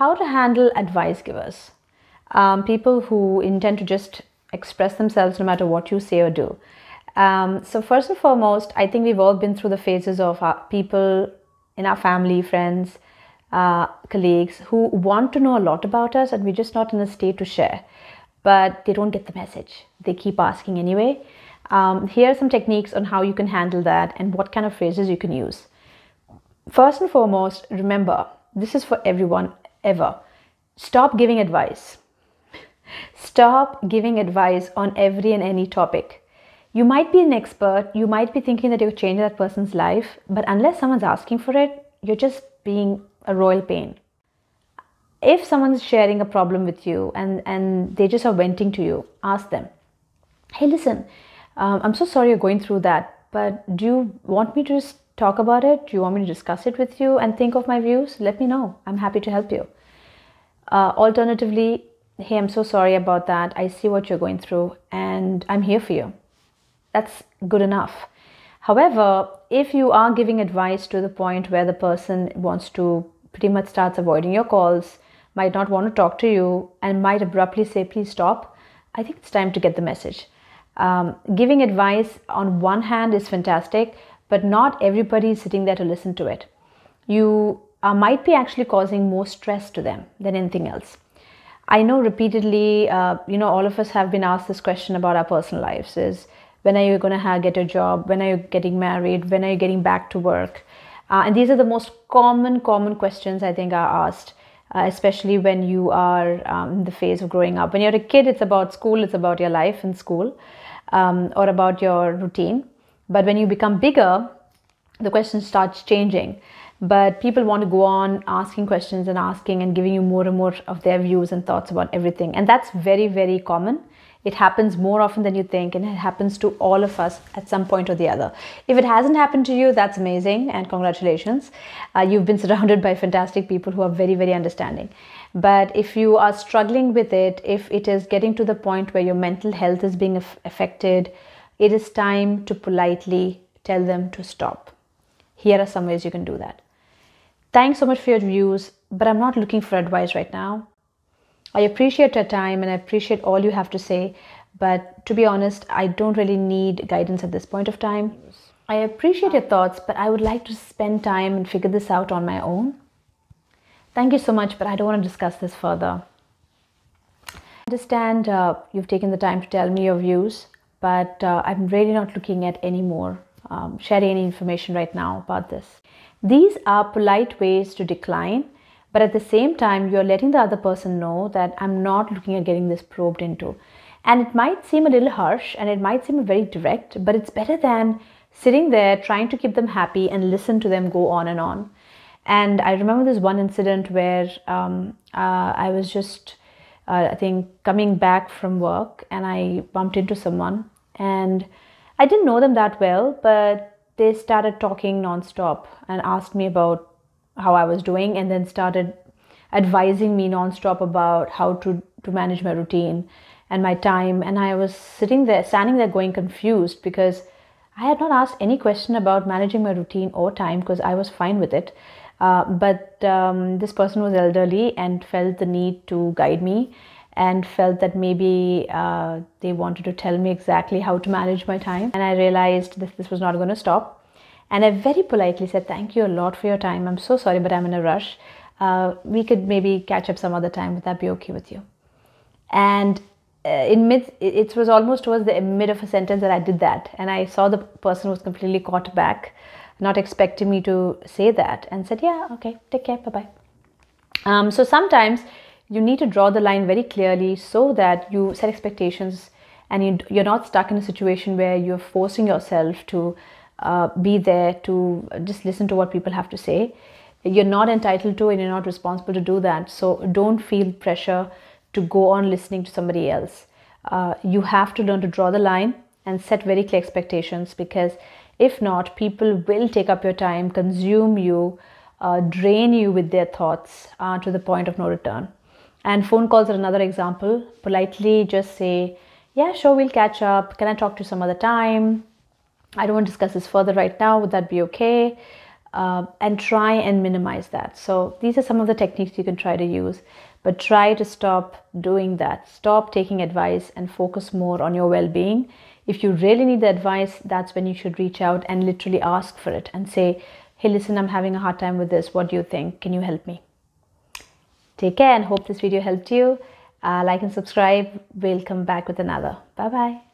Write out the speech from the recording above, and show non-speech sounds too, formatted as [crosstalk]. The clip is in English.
How to handle advice givers, um, people who intend to just express themselves no matter what you say or do. Um, so, first and foremost, I think we've all been through the phases of people in our family, friends, uh, colleagues who want to know a lot about us and we're just not in a state to share, but they don't get the message. They keep asking anyway. Um, here are some techniques on how you can handle that and what kind of phrases you can use. First and foremost, remember this is for everyone ever. Stop giving advice. Stop giving advice on every and any topic. You might be an expert, you might be thinking that you're changing that person's life, but unless someone's asking for it, you're just being a royal pain. If someone's sharing a problem with you and, and they just are venting to you, ask them, hey, listen, um, I'm so sorry you're going through that, but do you want me to just talk about it? Do you want me to discuss it with you and think of my views? Let me know. I'm happy to help you. Uh, alternatively, hey, I'm so sorry about that. I see what you're going through and I'm here for you. That's good enough. However, if you are giving advice to the point where the person wants to pretty much starts avoiding your calls, might not want to talk to you, and might abruptly say, please stop, I think it's time to get the message. Um, giving advice on one hand is fantastic, but not everybody is sitting there to listen to it. You uh, might be actually causing more stress to them than anything else. I know repeatedly, uh, you know, all of us have been asked this question about our personal lives is when are you going to get a job? When are you getting married? When are you getting back to work? Uh, and these are the most common, common questions I think are asked, uh, especially when you are um, in the phase of growing up. When you're a kid, it's about school, it's about your life in school um, or about your routine. But when you become bigger, the question starts changing. But people want to go on asking questions and asking and giving you more and more of their views and thoughts about everything. And that's very very common. It happens more often than you think and it happens to all of us at some point or the other. If it hasn't happened to you that's amazing and congratulations. Uh, you've been [laughs] surrounded by fantastic people who are very very understanding. But if you are struggling with it if it is getting to the point where your mental health is being affected it is time to politely tell them to stop here are some ways you can do that Thanks so much for your views, but I'm not looking for advice right now. I appreciate your time and I appreciate all you have to say, but to be honest, I don't really need guidance at this point of time. I appreciate your thoughts, but I would like to spend time and figure this out on my own. Thank you so much, but I don't want to discuss this further. I understand uh, you've taken the time to tell me your views, but uh, I'm really not looking at any more um, sharing any information right now about this. These are polite ways to decline, but at the same time, you're letting the other person know that I'm not looking at getting this probed into. And it might seem a little harsh and it might seem very direct, but it's better than sitting there trying to keep them happy and listen to them go on and on. And I remember this one incident where um, uh, I was just, uh, I think, coming back from work and I bumped into someone. And I didn't know them that well, but they started talking nonstop and asked me about how I was doing and then started advising me nonstop about how to, to manage my routine and my time. And I was sitting there, standing there going confused because I had not asked any question about managing my routine or time because I was fine with it. Uh, but um, this person was elderly and felt the need to guide me and felt that maybe uh, they wanted to tell me exactly how to manage my time. And I realized that this was not going to stop. And I very politely said, Thank you a lot for your time. I'm so sorry, but I'm in a rush. Uh, we could maybe catch up some other time. Would that be okay with you? And uh, in mid, it was almost towards the mid of a sentence that I did that. And I saw the person was completely caught back, not expecting me to say that, and said, Yeah, okay, take care, bye bye. Um, so sometimes you need to draw the line very clearly so that you set expectations and you, you're not stuck in a situation where you're forcing yourself to uh, be there to just listen to what people have to say. You're not entitled to and you're not responsible to do that. So don't feel pressure to go on listening to somebody else. Uh, you have to learn to draw the line and set very clear expectations because if not, people will take up your time, consume you, uh, drain you with their thoughts uh, to the point of no return. And phone calls are another example. Politely just say, Yeah, sure, we'll catch up. Can I talk to you some other time? I don't want to discuss this further right now. Would that be okay? uh, and try and minimize that. So, these are some of the techniques you can try to use, but try to stop doing that. Stop taking advice and focus more on your well being. If you really need the advice, that's when you should reach out and literally ask for it and say, Hey, listen, I'm having a hard time with this. What do you think? Can you help me? Take care and hope this video helped you. Uh, like and subscribe. We'll come back with another. Bye bye.